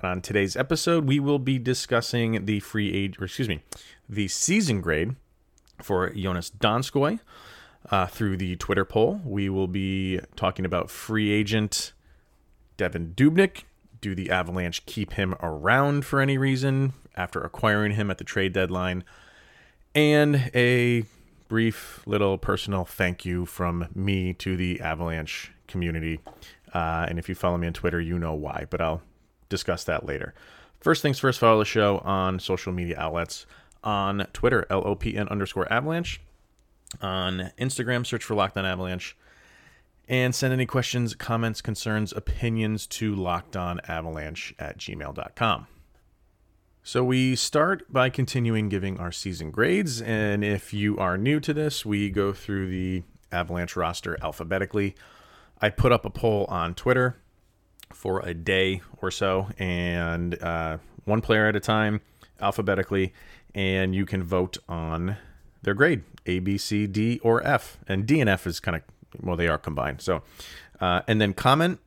And on today's episode, we will be discussing the free age, or excuse me, the season grade for Jonas Donskoi uh, through the Twitter poll. We will be talking about free agent Devin Dubnyk. Do the Avalanche keep him around for any reason after acquiring him at the trade deadline? And a brief little personal thank you from me to the Avalanche community. Uh, and if you follow me on Twitter, you know why, but I'll discuss that later. First things first, follow the show on social media outlets. On Twitter, LOPN underscore avalanche. On Instagram, search for Locked On Avalanche. And send any questions, comments, concerns, opinions to lockedonavalanche at gmail.com. So we start by continuing giving our season grades. And if you are new to this, we go through the Avalanche roster alphabetically. I put up a poll on Twitter for a day or so, and uh, one player at a time, alphabetically, and you can vote on their grade A, B, C, D, or F. And D and F is kind of, well, they are combined. So, uh, and then comment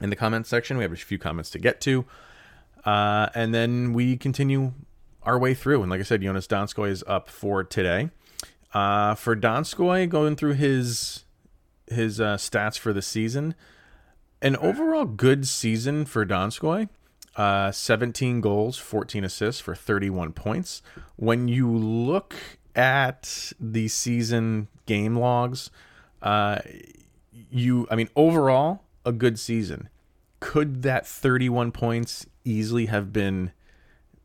in the comment section. We have a few comments to get to. Uh, and then we continue our way through. And like I said, Jonas Donskoi is up for today. Uh, for Donskoi, going through his his uh, stats for the season, an overall good season for Donskoi. Uh, 17 goals, 14 assists for 31 points. When you look at the season game logs, uh, you, I mean, overall, a good season. Could that 31 points easily have been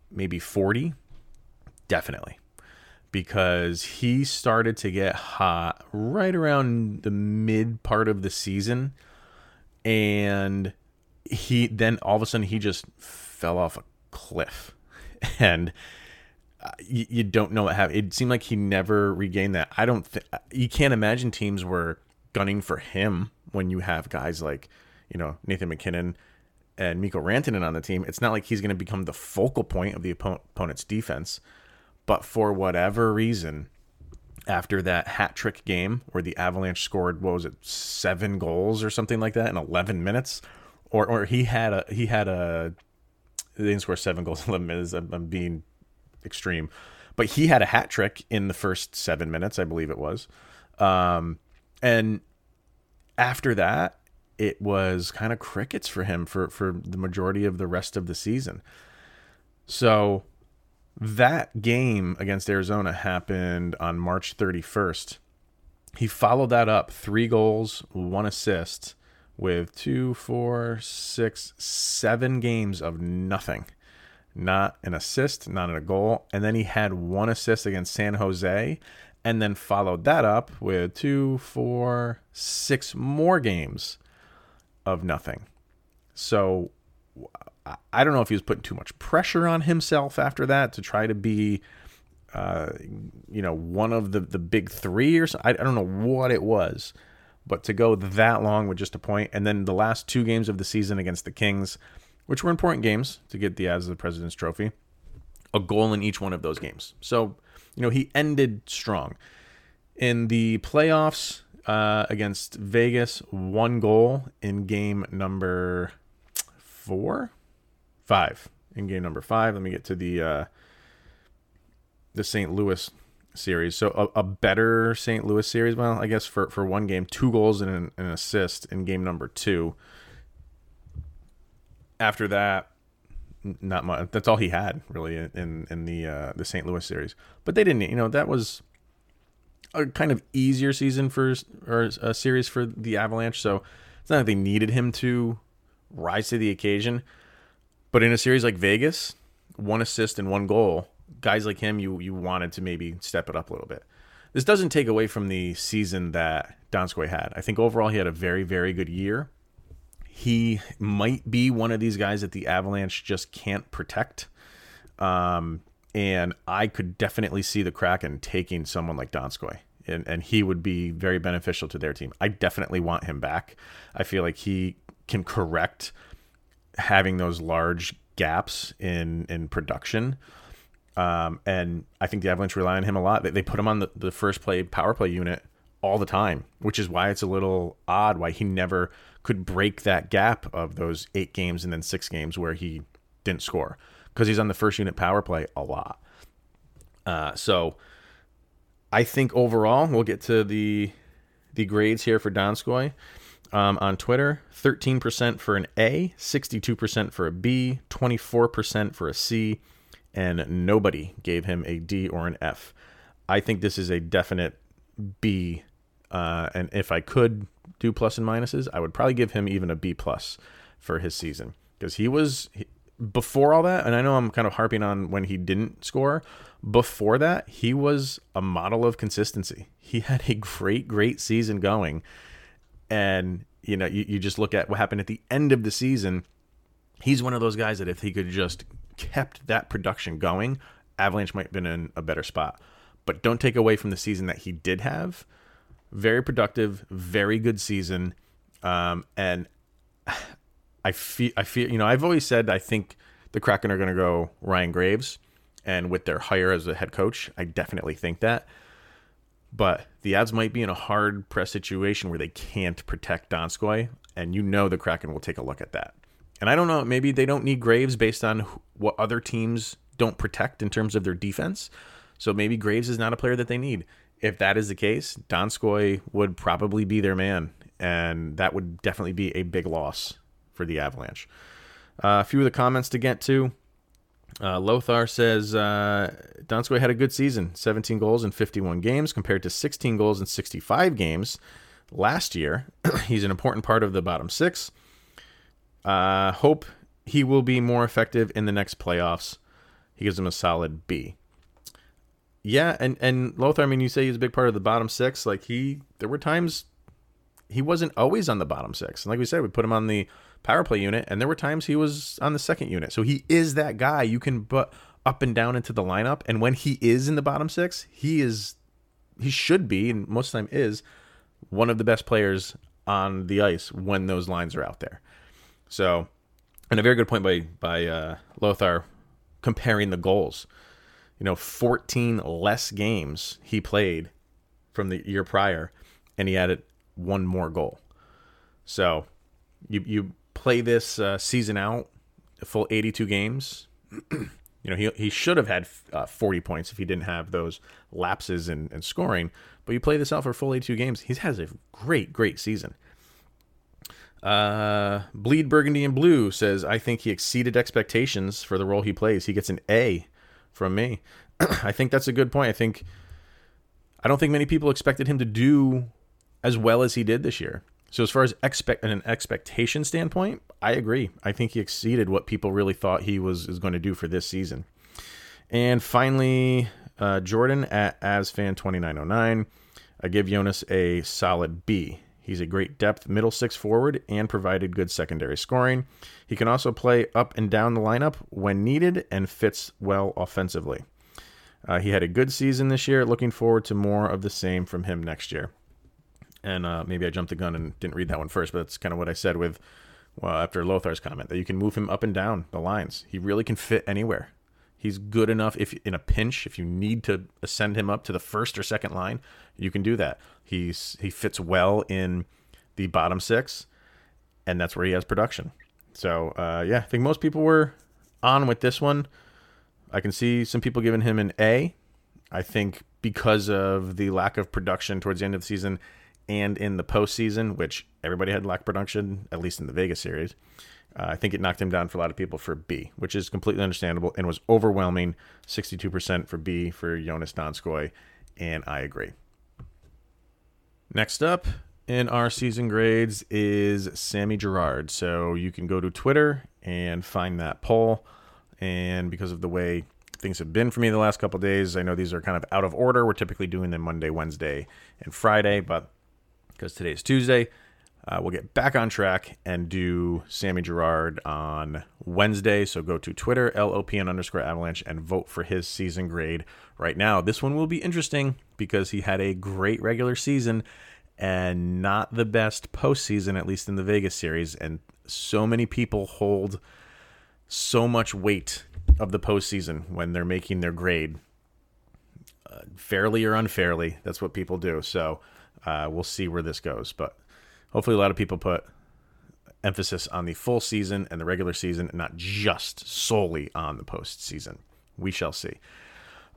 maybe 40? Definitely. Because he started to get hot right around the mid part of the season and he then all of a sudden he just fell off a cliff. And uh, you, don't know what happened. It seemed like he never regained that. I don't you can't imagine teams were gunning for him when you have guys like you know nathan mackinnon and mikko rantanen on the team. It's not like he's going to become the focal point of the opponent's defense but for whatever reason after that hat trick game where the Avalanche scored what was it seven goals or something like that in 11 minutes? Or or he had a he had a they didn't score seven goals in 11 minutes. I'm, I'm being extreme. But he had a hat trick in the first 7 minutes I believe it was. Um and after that it was kind of crickets for him for for the majority of the rest of the season. So that game against Arizona happened on March 31st. He followed that up three goals, one assist, with two, four, six, seven games of nothing. Not an assist, not a goal. And then he had one assist against San Jose, and then followed that up with two, four, six more games of nothing. So I don't know if he was putting too much pressure on himself after that to try to be, uh, you know, one of the, the big three or something. I, I don't know what it was, but to go that long with just a point, and then the last two games of the season against the Kings, which were important games to get the as the President's Trophy, a goal in each one of those games. So, you know, he ended strong. In the playoffs uh, against Vegas, one goal in game number four five in game number five. Let me get to the uh, the St. Louis series. So a, a, better St. Louis series. Well, I guess for for one game, two goals and an, an assist in game number two. After that, not much. That's all he had really in in the uh, the St. Louis series. But they didn't. You know that was a kind of easier season for or a series for the Avalanche. So it's not like they needed him to rise to the occasion. But in a series like Vegas, one assist and one goal, guys like him, you you wanted to maybe step it up a little bit. This doesn't take away from the season that Donskoi had. I think overall he had a very very good year. He might be one of these guys that the Avalanche just can't protect. Um, and I could definitely see the Kraken taking someone like Donskoi. And, and he would be very beneficial to their team. I definitely want him back. I feel like he can correct having those large gaps in in production. Um, and I think the Avalanche rely on him a lot. They, they put him on the, the first play power play unit all the time, which is why it's a little odd why he never could break that gap of those eight games and then six games where he didn't score because he's on the first unit power play a lot. Uh, so I think overall we'll get to the the grades here for Donskoi. Um, on Twitter, 13% for an A, 62% for a B, 24% for a C, and nobody gave him a D or an F. I think this is a definite B. Uh, and if I could do plus and minuses, I would probably give him even a B plus for his season because he was he, before all that. And I know I'm kind of harping on when he didn't score. Before that, he was a model of consistency. He had a great, great season going and you know you, you just look at what happened at the end of the season he's one of those guys that if he could just kept that production going avalanche might have been in a better spot. But don't take away from the season that he did have. Very productive very good season. Um, and i feel i feel you know i've always said i think the kraken are going to go ryan graves and with their hire as a head coach i definitely think that but the ads might be in a hard press situation where they can't protect Donskoi, and you know the Kraken will take a look at that. And I don't know, maybe they don't need Graves based on what other teams don't protect in terms of their defense. So maybe Graves is not a player that they need. If that is the case, Donskoi would probably be their man, and that would definitely be a big loss for the Avalanche. Uh, a few of the comments to get to. Uh, Lothar says uh, Donskoi had a good season 17 goals in 51 games compared to 16 goals in 65 games last year. He's an important part of the bottom six. Uh, hope he will be more effective in the next playoffs. He gives him a solid B. Yeah, and, and Lothar, I mean, you say he's a big part of the bottom six. Like, he, there were times he wasn't always on the bottom six. And like we said, we put him on the power play unit, and there were times he was on the second unit. So he is that guy you can put up and down into the lineup. And when he is in the bottom six, he is he should be, and most of the time is, one of the best players on the ice when those lines are out there. So, and a very good point by by uh, Lothar comparing the goals. You know, 14 less games he played from the year prior, and he added one more goal. So, you you play this uh, season out, full 82 games. you know, he, he should have had uh, 40 points if he didn't have those lapses in, in scoring. But you play this out for full 82 games. He has a great, great season. Uh, Bleed Burgundy and Blue says, I think he exceeded expectations for the role he plays. He gets an A from me. I think that's a good point. I think, I don't think many people expected him to do as well as he did this year. So as far as expect an expectation standpoint, I agree. I think he exceeded what people really thought he was is going to do for this season. And finally, uh, Jordan at AsFan2909. I give Jonas a solid B. He's a great depth middle six forward and provided good secondary scoring. He can also play up and down the lineup when needed and fits well offensively. Uh, he had a good season this year. Looking forward to more of the same from him next year and uh, maybe I jumped the gun and didn't read that one first, but that's kind of what I said with well after Lothar's comment that you can move him up and down the lines. He really can fit anywhere. He's good enough if in a pinch, if you need to ascend him up to the first or second line, you can do that. He's he fits well in the bottom six, and that's where he has production. So uh, yeah, I think most people were on with this one. I can see some people giving him an A. I think because of the lack of production towards the end of the season, and in the postseason, which everybody had lack production, at least in the Vegas series. Uh, I think it knocked him down for a lot of people for B, which is completely understandable and was overwhelming 62% for B for Jonas Donskoi, and I agree. Next up in our season grades is Sammy Girard. So you can go to Twitter and find that poll. And because of the way things have been for me the last couple days, I know these are kind of out of order. We're typically doing them Monday, Wednesday, and Friday, but because today is Tuesday. Uh, we'll get back on track and do Sammy Girard on Wednesday. So go to Twitter, LOPN underscore avalanche, and vote for his season grade right now. This one will be interesting because he had a great regular season and not the best postseason, at least in the Vegas series. And so many people hold so much weight of the postseason when they're making their grade, uh, fairly or unfairly. That's what people do. So uh, we'll see where this goes. But hopefully, a lot of people put emphasis on the full season and the regular season, and not just solely on the postseason. We shall see.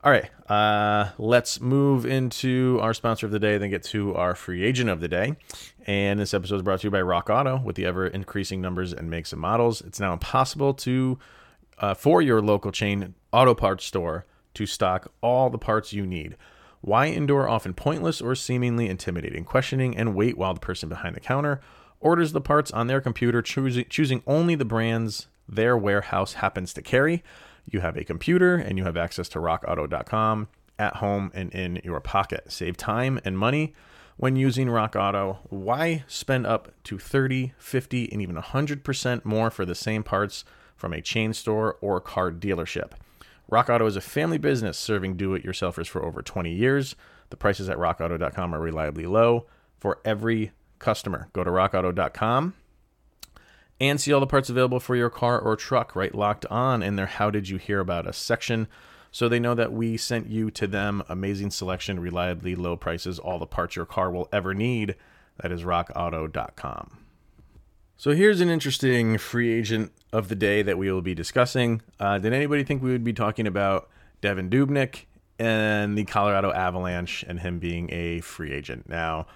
All right, uh, let's move into our sponsor of the day, then get to our free agent of the day. And this episode is brought to you by Rock Auto. With the ever increasing numbers and makes and models, it's now impossible to uh, for your local chain auto parts store to stock all the parts you need. Why endure often pointless or seemingly intimidating questioning and wait while the person behind the counter orders the parts on their computer, choosing, choosing only the brands their warehouse happens to carry? You have a computer and you have access to rockauto.com at home and in your pocket. Save time and money when using Rock Auto. Why spend up to 30, 50, and even 100% more for the same parts from a chain store or car dealership? Rock Auto is a family business serving do it yourselfers for over 20 years. The prices at rockauto.com are reliably low for every customer. Go to rockauto.com and see all the parts available for your car or truck right locked on in their How Did You Hear About Us section. So they know that we sent you to them amazing selection, reliably low prices, all the parts your car will ever need. That is rockauto.com. So here's an interesting free agent of the day that we will be discussing. Uh, did anybody think we would be talking about Devin Dubnyk and the Colorado Avalanche and him being a free agent? Now,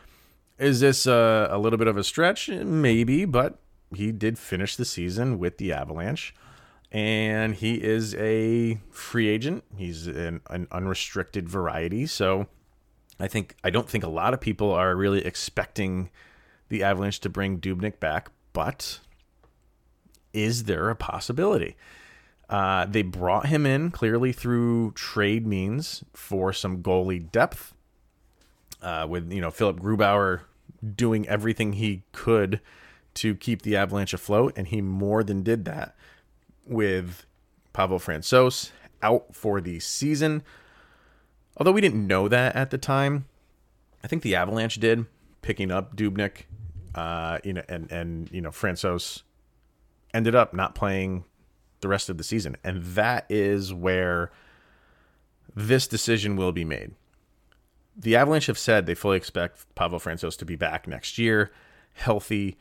is this a, a little bit of a stretch? Maybe, but he did finish the season with the Avalanche, and he is a free agent. He's an, an unrestricted variety, so I think I don't think a lot of people are really expecting the Avalanche to bring Dubnyk back, but is there a possibility? Uh, they brought him in clearly through trade means for some goalie depth. Uh, with you know Philip Grubauer doing everything he could to keep the Avalanche afloat, and he more than did that with Pavel Francouz out for the season. Although we didn't know that at the time, I think the Avalanche did, picking up Dubnyk, uh, you know, and and you know Francouz ended up not playing the rest of the season, and that is where this decision will be made. The Avalanche have said they fully expect Pavel Francouz to be back next year, healthy,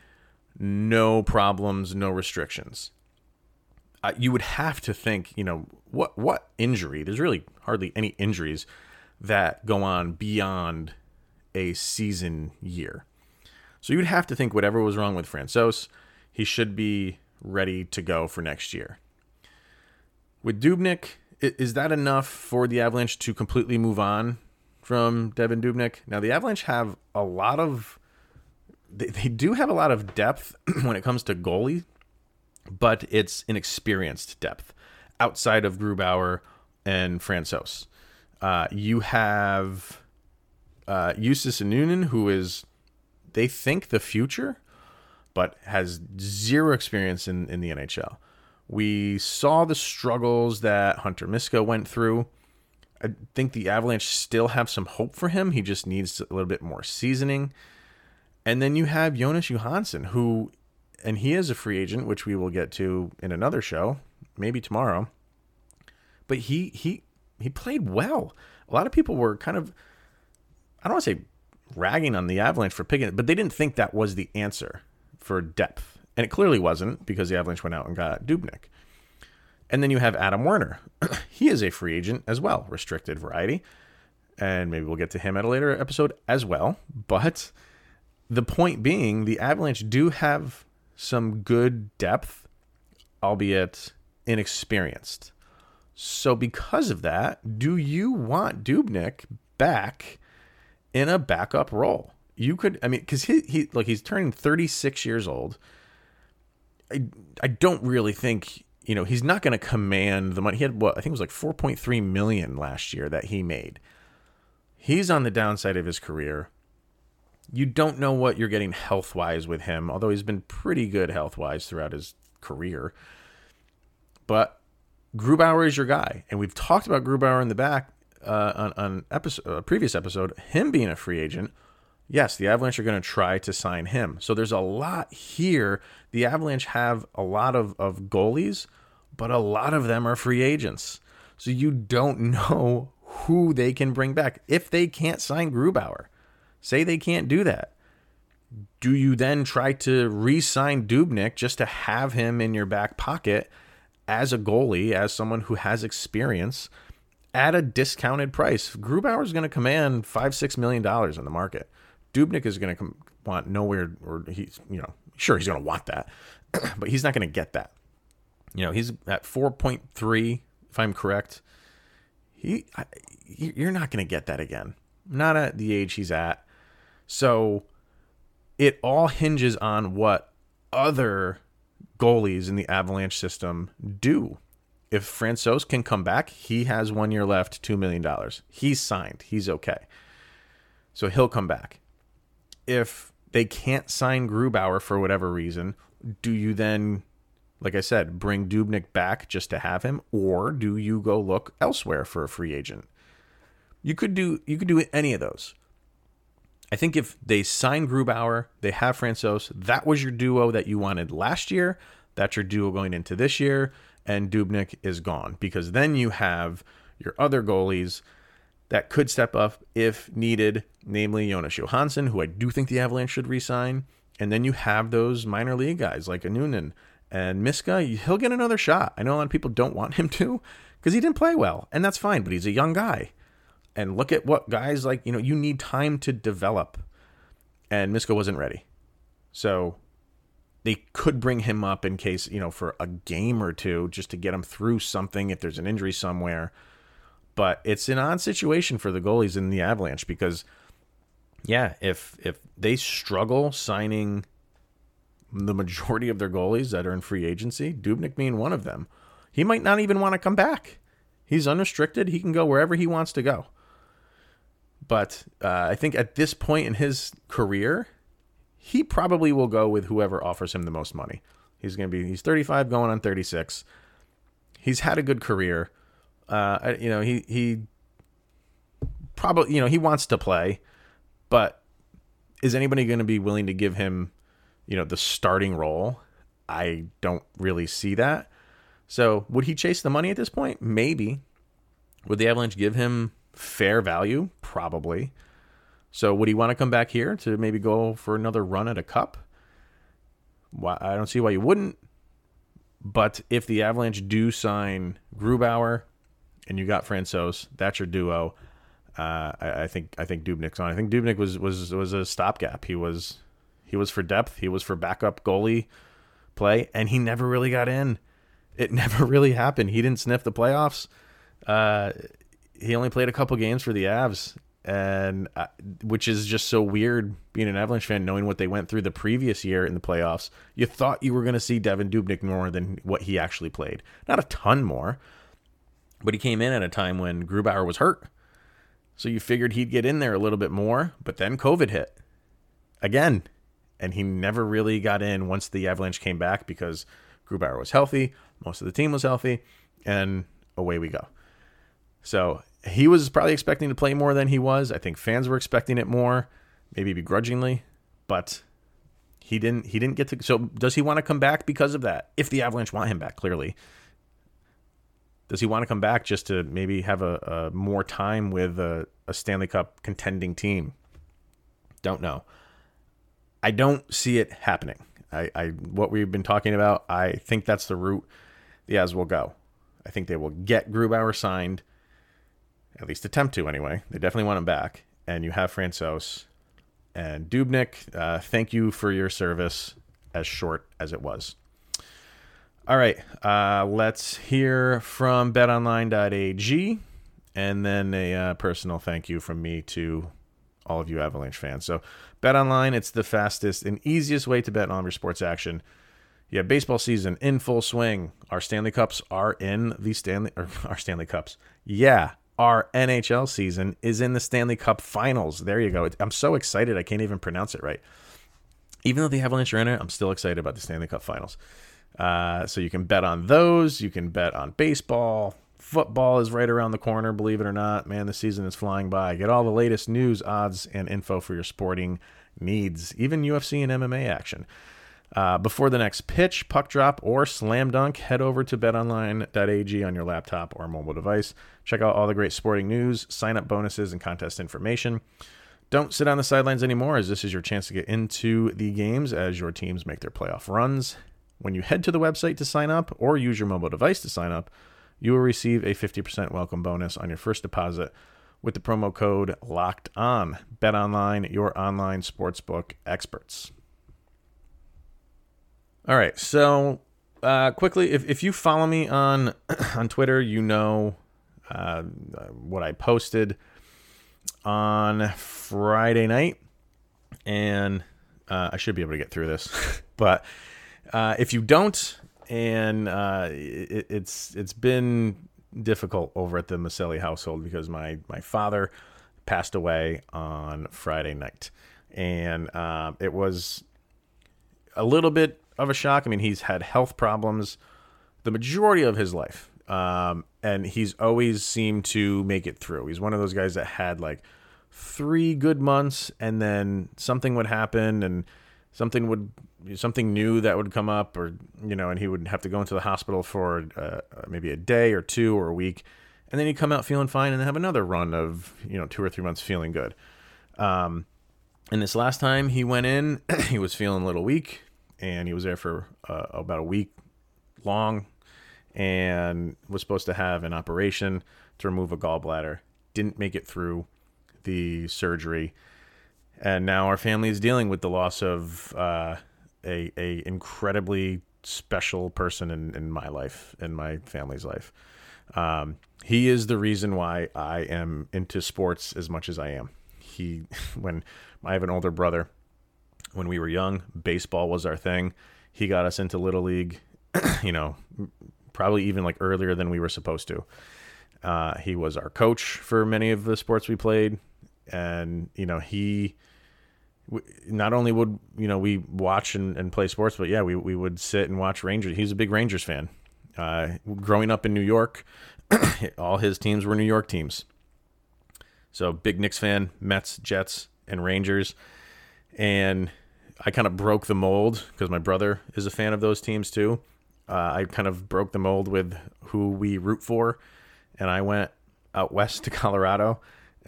no problems, no restrictions. Uh, you would have to think, you know, what what injury? There's really hardly any injuries that go on beyond a season year. So you'd have to think whatever was wrong with Francouz, he should be ready to go for next year. With Dubnyk, is that enough for the Avalanche to completely move on from Devin Dubnyk? Now the Avalanche have a lot of they, they do have a lot of depth when it comes to goalie, but it's inexperienced depth outside of Grubauer and Francouz. Uh, you have uh, Annunen, who is, they think, the future, but has zero experience in, in the NHL. We saw the struggles that Hunter Miska went through. I think the Avalanche still have some hope for him. He just needs a little bit more seasoning. And then you have Jonas Johansson, who, and he is a free agent, which we will get to in another show, maybe tomorrow. But he he he played well. A lot of people were kind of, I don't want to say ragging on the Avalanche for picking it, but they didn't think that was the answer for depth. And it clearly wasn't because the Avalanche went out and got Dubnyk. And then you have Adam Werner. he is a free agent as well, restricted variety. And maybe we'll get to him at a later episode as well. But the point being, the Avalanche do have some good depth, albeit inexperienced. So, because of that, do you want Dubnyk back in a backup role? You could, I mean, because he, he, like, he's turning 36 years old. I, I don't really think, you know, he's not going to command the money. He had what I think it was like 4.3 million last year that he made. He's on the downside of his career You don't know what you're getting health wise with him, although he's been pretty good health wise throughout his career. But Grubauer is your guy, and we've talked about Grubauer in the back uh, on, on episode, a previous episode. Him being a free agent, yes, the Avalanche are going to try to sign him. So there's a lot here. The Avalanche have a lot of, of goalies, but a lot of them are free agents. So you don't know who they can bring back if they can't sign Grubauer. Say they can't do that. Do you then try to re sign Dubnyk just to have him in your back pocket as a goalie, as someone who has experience at a discounted price? Grubauer is going to command five, six million dollars in the market. Dubnyk is going to want nowhere, or he's, you know, sure, he's going to want that, but he's not going to get that. You know, he's at 4.3, if I'm correct. He, I, you're not going to get that again. Not at the age he's at. So it all hinges on what other goalies in the Avalanche system do. If Francouz can come back, he has one year left, $2 million. He's signed. He's okay. So he'll come back. If they can't sign Grubauer for whatever reason, do you then, like I said, bring Dubnyk back just to have him? Or do you go look elsewhere for a free agent? You could do you could do any of those. I think if they sign Grubauer, they have Francouz, that was your duo that you wanted last year. That's your duo going into this year, and Dubnyk is gone because then you have your other goalies that could step up if needed, namely Jonas Johansson, who I do think the Avalanche should resign. And then you have those minor league guys like a Noonan and Miska. He'll get another shot. I know a lot of people don't want him to because he didn't play well, and that's fine, but he's a young guy and look at what guys like, you know, you need time to develop. And Miska wasn't ready. So they could bring him up in case, you know, for a game or two just to get him through something if there's an injury somewhere. But it's an odd situation for the goalies in the Avalanche because yeah, if if they struggle signing the majority of their goalies that are in free agency, Dubnyk being one of them, he might not even want to come back. He's unrestricted. He can go wherever he wants to go. But uh, I think at this point in his career, he probably will go with whoever offers him the most money. He's going to be he's 35 going on 36. He's had a good career. Uh, you know, he he probably you know he wants to play, but is anybody going to be willing to give him, you know, the starting role? I don't really see that. So would he chase the money at this point? Maybe. Would the Avalanche give him fair value? Probably. So would he want to come back here to maybe go for another run at a cup? Why, I don't see why you wouldn't. But if the Avalanche do sign Grubauer and you got Francouz, that's your duo. Uh, I, I, think I think Dubnyk's on. I think Dubnyk was was was a stopgap. He was he was for depth. He was for backup goalie play, and he never really got in. It never really happened. He didn't sniff the playoffs. Uh, he only played a couple games for the Avs, and uh, which is just so weird being an Avalanche fan, knowing what they went through the previous year in the playoffs. You thought you were going to see Devin Dubnyk more than what he actually played, not a ton more, but he came in at a time when Grubauer was hurt, so you figured he'd get in there a little bit more. But then COVID hit again, and he never really got in once the Avalanche came back because Grubauer was healthy, most of the team was healthy, and away we go. So he was probably expecting to play more than he was. I think fans were expecting it more, maybe begrudgingly, but he didn't. He didn't get to. So does he want to come back because of that? If the Avalanche want him back, clearly, does he want to come back just to maybe have a, a more time with a, a Stanley Cup contending team? Don't know. I don't see it happening. I, I what we've been talking about. I think that's the route the Avs will go. I think they will get Grubauer signed at least attempt to anyway. They definitely want him back. And you have Francouz and Dubnyk. Uh, thank you for your service, as short as it was. All right, uh, let's hear from betonline.ag and then a uh, personal thank you from me to all of you Avalanche fans. So, BetOnline, it's the fastest and easiest way to bet on your sports action. Yeah, baseball season in full swing. Our Stanley Cups are in the Stanley or our Stanley Cups. Yeah, our NHL season is in the Stanley Cup Finals. There you go. I'm so excited. I can't even pronounce it right. Even though the Avalanche are in it, I'm still excited about the Stanley Cup Finals. Uh, so you can bet on those. You can bet on baseball. Football is right around the corner, believe it or not. Man, the season is flying by. Get all the latest news, odds, and info for your sporting needs, even UFC and MMA action. Uh, before the next pitch, puck drop, or slam dunk, head over to betonline.ag on your laptop or mobile device. Check out all the great sporting news, sign up bonuses, and contest information. Don't sit on the sidelines anymore, as this is your chance to get into the games as your teams make their playoff runs. When you head to the website to sign up or use your mobile device to sign up, you will receive a 50% welcome bonus on your first deposit with the promo code LOCKED ON. Bet online, your online sportsbook experts. All right. So, uh, quickly, if, if you follow me on on Twitter, you know uh, what I posted on Friday night, and uh, I should be able to get through this. but uh, if you don't, and uh, it, it's it's been difficult over at the Maselli household because my my father passed away on Friday night, and uh, it was a little bit of a shock. I mean, he's had health problems the majority of his life. Um, and he's always seemed to make it through. He's one of those guys that had like three good months and then something would happen and something would something new that would come up or you know and he would have to go into the hospital for uh, maybe a day or two or a week. And then he'd come out feeling fine and have another run of you know two or three months feeling good. Um, and this last time he went in he was feeling a little weak and he was there for uh, about a week long and was supposed to have an operation to remove a gallbladder. Didn't make it through the surgery, and now our family is dealing with the loss of uh, a a incredibly special person in, in my life, in my family's life. Um, he is the reason why I am into sports as much as I am. He, when I have an older brother, when we were young, baseball was our thing. He got us into little league, you know, probably even like earlier than we were supposed to. Uh, he was our coach for many of the sports we played, and you know he not only would you know we watch and, and play sports, but yeah, we we would sit and watch Rangers. He's a big Rangers fan. Uh, growing up in New York, all his teams were New York teams. So big Knicks fan, Mets, Jets, and Rangers, and I kind of broke the mold because my brother is a fan of those teams too. Uh, I kind of broke the mold with who we root for, and I went out west to Colorado.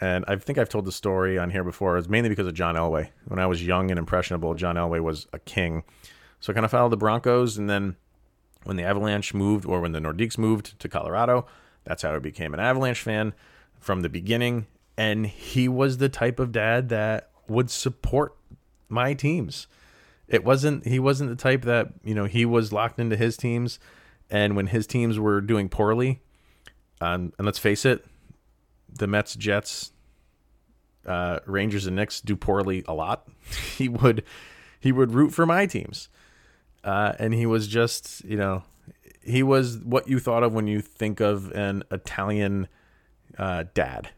And I think I've told the story on here before. It's mainly because of John Elway. When I was young and impressionable, John Elway was a king. So I kind of followed the Broncos, and then when the Avalanche moved, or when the Nordiques moved to Colorado, that's how I became an Avalanche fan from the beginning. And he was the type of dad that would support my teams. It wasn't he wasn't the type that, you know, he was locked into his teams and when his teams were doing poorly, um, and let's face it, the Mets, Jets, uh, Rangers and Knicks do poorly a lot. he would he would root for my teams. Uh, and he was just, you know, he was what you thought of when you think of an Italian uh, dad.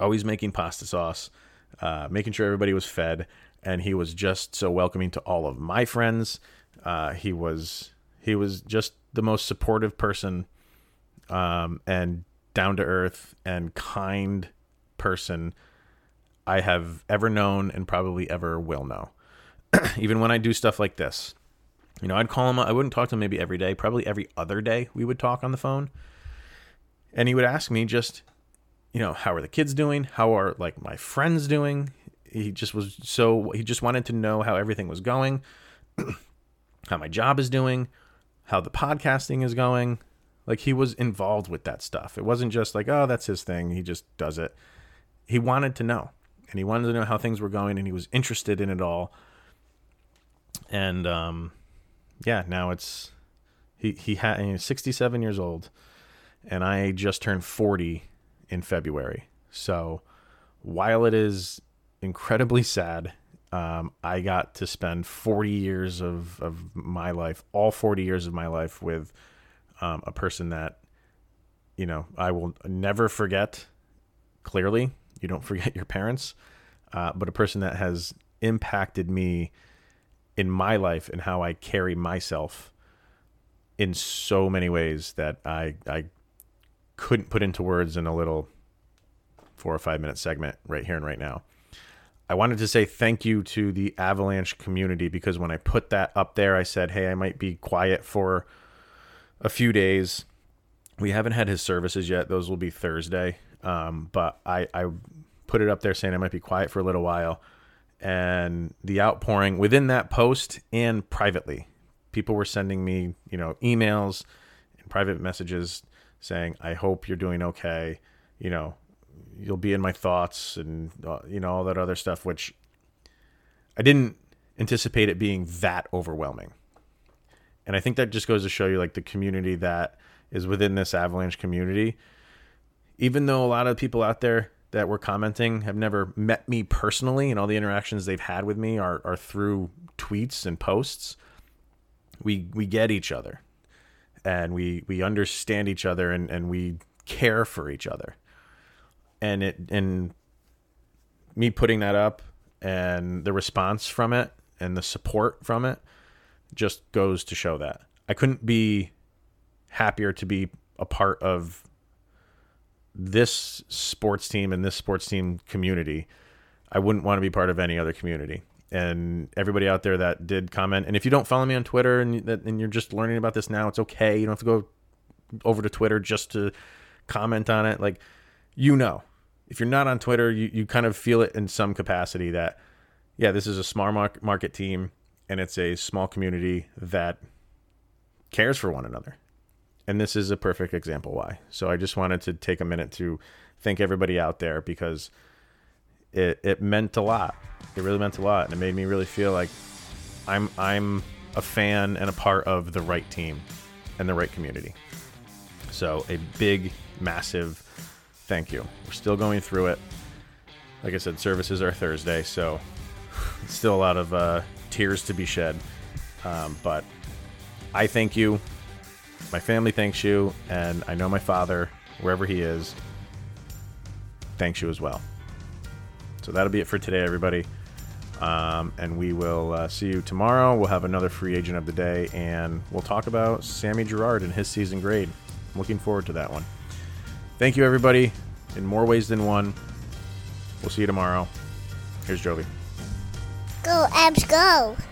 Always making pasta sauce, uh, making sure everybody was fed, and he was just so welcoming to all of my friends. Uh, he was he was just the most supportive person, um, and down to earth and kind person I have ever known and probably ever will know. Even when I do stuff like this, you know, I'd call him. I wouldn't talk to him maybe every day. Probably every other day we would talk on the phone, and he would ask me just you know, how are the kids doing? How are like my friends doing? He just was so he just wanted to know how everything was going, how my job is doing, how the podcasting is going. Like he was involved with that stuff. It wasn't just like, oh, that's his thing. He just does it. He wanted to know. And he wanted to know how things were going and he was interested in it all. And um yeah, now it's he he had he's 67 years old and I just turned 40 in February. So while it is incredibly sad, um, I got to spend 40 years of, of my life, all 40 years of my life, with um, a person that you know, I will never forget. Clearly, you don't forget your parents, uh, but a person that has impacted me in my life and how I carry myself in so many ways that I I couldn't put into words in a little four or five minute segment right here and right now. I wanted to say thank you to the Avalanche community because when I put that up there, I said, hey, I might be quiet for a few days. We haven't had his services yet; those will be Thursday. Um, but I, I put it up there saying I might be quiet for a little while, and the outpouring within that post and privately, people were sending me, you know, emails and private messages saying, "I hope you're doing okay." You know, you'll be in my thoughts and uh, you know all that other stuff which I didn't anticipate it being that overwhelming. And I think that just goes to show you like the community that is within this Avalanche community. Even though a lot of people out there that were commenting have never met me personally and all the interactions they've had with me are, are through tweets and posts, we we get each other and we we understand each other and, and we care for each other and it and me putting that up and the response from it and the support from it just goes to show that I couldn't be happier to be a part of this sports team and this sports team community. I wouldn't want to be part of any other community. And everybody out there that did comment, and if you don't follow me on Twitter and, and you're just learning about this now, it's okay. You don't have to go over to Twitter just to comment on it. Like, you know, if you're not on Twitter, you, you kind of feel it in some capacity that, yeah, this is a smart market team and it's a small community that cares for one another. And this is a perfect example why. So I just wanted to take a minute to thank everybody out there because it, it meant a lot. It really meant a lot. And it made me really feel like I'm I'm a fan and a part of the right team and the right community. So a big, massive thank you. We're still going through it. Like I said, services are Thursday, so still a lot of uh, tears to be shed. Um, but I thank you. My family thanks you, and I know my father, wherever he is, thanks you as well. So that'll be it for today, everybody. Um, and we will uh, see you tomorrow. We'll have another free agent of the day, and we'll talk about Sammy Girard and his season grade. I'm looking forward to that one. Thank you, everybody, in more ways than one. We'll see you tomorrow. Here's Jovi. Go, Avs, go.